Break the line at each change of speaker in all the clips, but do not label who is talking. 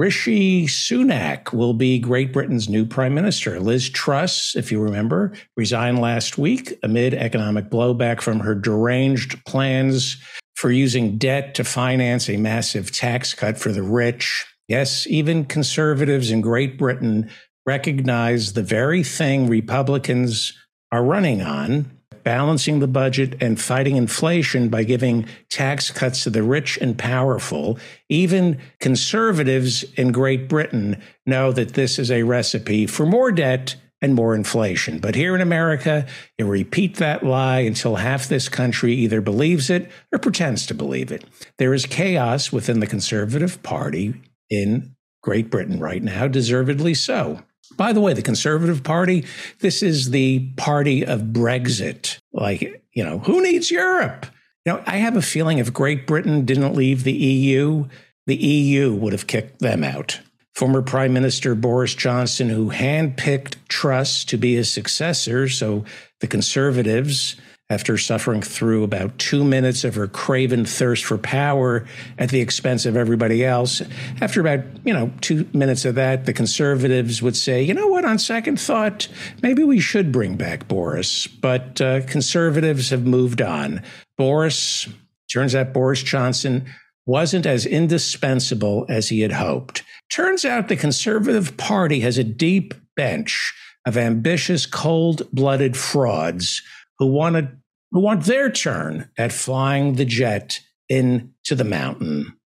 Rishi Sunak will be Great Britain's new prime minister. Liz Truss, if you remember, resigned last week amid economic blowback from her deranged plans for using debt to finance a massive tax cut for the rich. Yes, even conservatives in Great Britain recognize the very thing Republicans are running on balancing the budget and fighting inflation by giving tax cuts to the rich and powerful. Even conservatives in Great Britain know that this is a recipe for more debt and more inflation. But here in America, you repeat that lie until half this country either believes it or pretends to believe it. There is chaos within the Conservative Party in Great Britain right now, deservedly so. By the way, the Conservative Party, this is the party of Brexit. Like, you know, who needs Europe? You know, I have a feeling if Great Britain didn't leave the EU, the EU would have kicked them out. Former Prime Minister Boris Johnson, who handpicked Truss to be his successor, so the Conservatives after suffering through about two minutes of her craven thirst for power at the expense of everybody else. After about, you know, two minutes of that, the conservatives would say, you know what, on second thought, maybe we should bring back Boris. But uh, conservatives have moved on. Boris, turns out Boris Johnson wasn't as indispensable as he had hoped. Turns out the Conservative Party has a deep bench of ambitious, cold blooded frauds who wanted who want their turn at flying the jet into the mountain.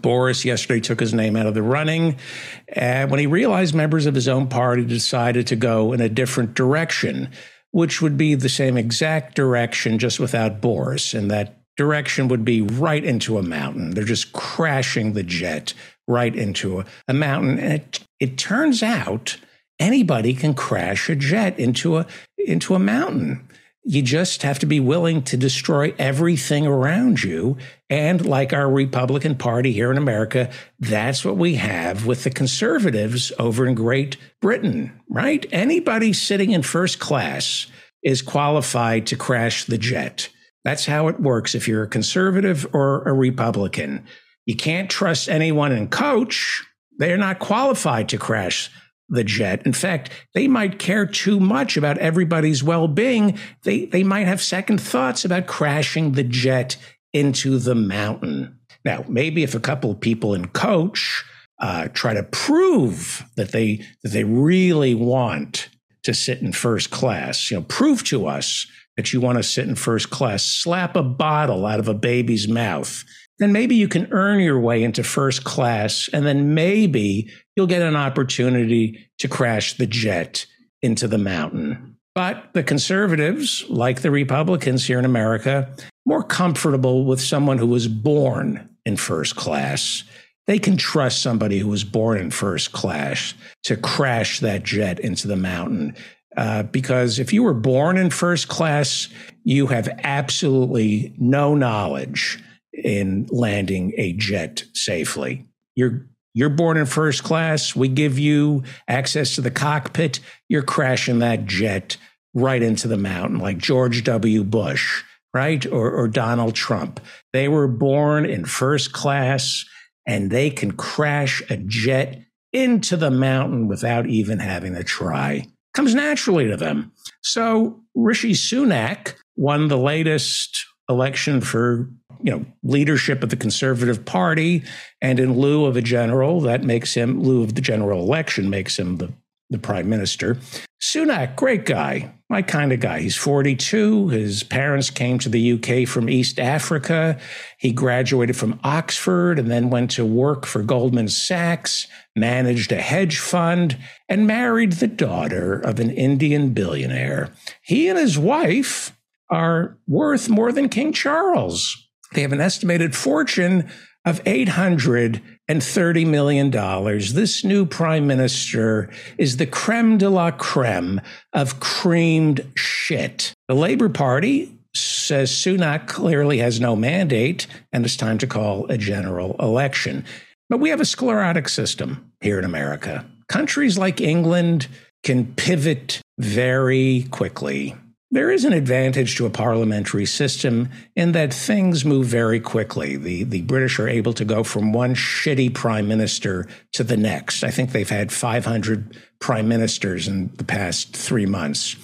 Boris yesterday took his name out of the running. And when he realized members of his own party decided to go in a different direction, which would be the same exact direction just without Boris. And that direction would be right into a mountain. They're just crashing the jet right into a, a mountain. And it, it turns out anybody can crash a jet into a, into a mountain. You just have to be willing to destroy everything around you. And like our Republican Party here in America, that's what we have with the conservatives over in Great Britain, right? Anybody sitting in first class is qualified to crash the jet. That's how it works if you're a conservative or a Republican. You can't trust anyone in coach. They're not qualified to crash the jet. In fact, they might care too much about everybody's well being. They, they might have second thoughts about crashing the jet into the mountain. Now, maybe if a couple of people in coach uh, try to prove that they that they really want to sit in first class, you know, prove to us that you want to sit in first class, slap a bottle out of a baby's mouth then maybe you can earn your way into first class, and then maybe you'll get an opportunity to crash the jet into the mountain. But the conservatives, like the Republicans here in America, more comfortable with someone who was born in first class. They can trust somebody who was born in first class to crash that jet into the mountain. Uh, because if you were born in first class, you have absolutely no knowledge in landing a jet safely. You're you're born in first class. We give you access to the cockpit. You're crashing that jet right into the mountain, like George W. Bush, right? Or, or Donald Trump. They were born in first class and they can crash a jet into the mountain without even having to try. Comes naturally to them. So Rishi Sunak won the latest election for you know leadership of the conservative party and in lieu of a general that makes him lieu of the general election makes him the, the prime minister. Sunak great guy my kind of guy. He's 42 his parents came to the uk from east africa. He graduated from oxford and then went to work for goldman sachs managed a hedge fund and married the daughter of an indian billionaire. He and his wife are worth more than King Charles. They have an estimated fortune of $830 million. This new prime minister is the creme de la creme of creamed shit. The Labor Party says Sunak clearly has no mandate and it's time to call a general election. But we have a sclerotic system here in America. Countries like England can pivot very quickly there is an advantage to a parliamentary system in that things move very quickly. The, the British are able to go from one shitty prime minister to the next. I think they've had 500 prime ministers in the past three months.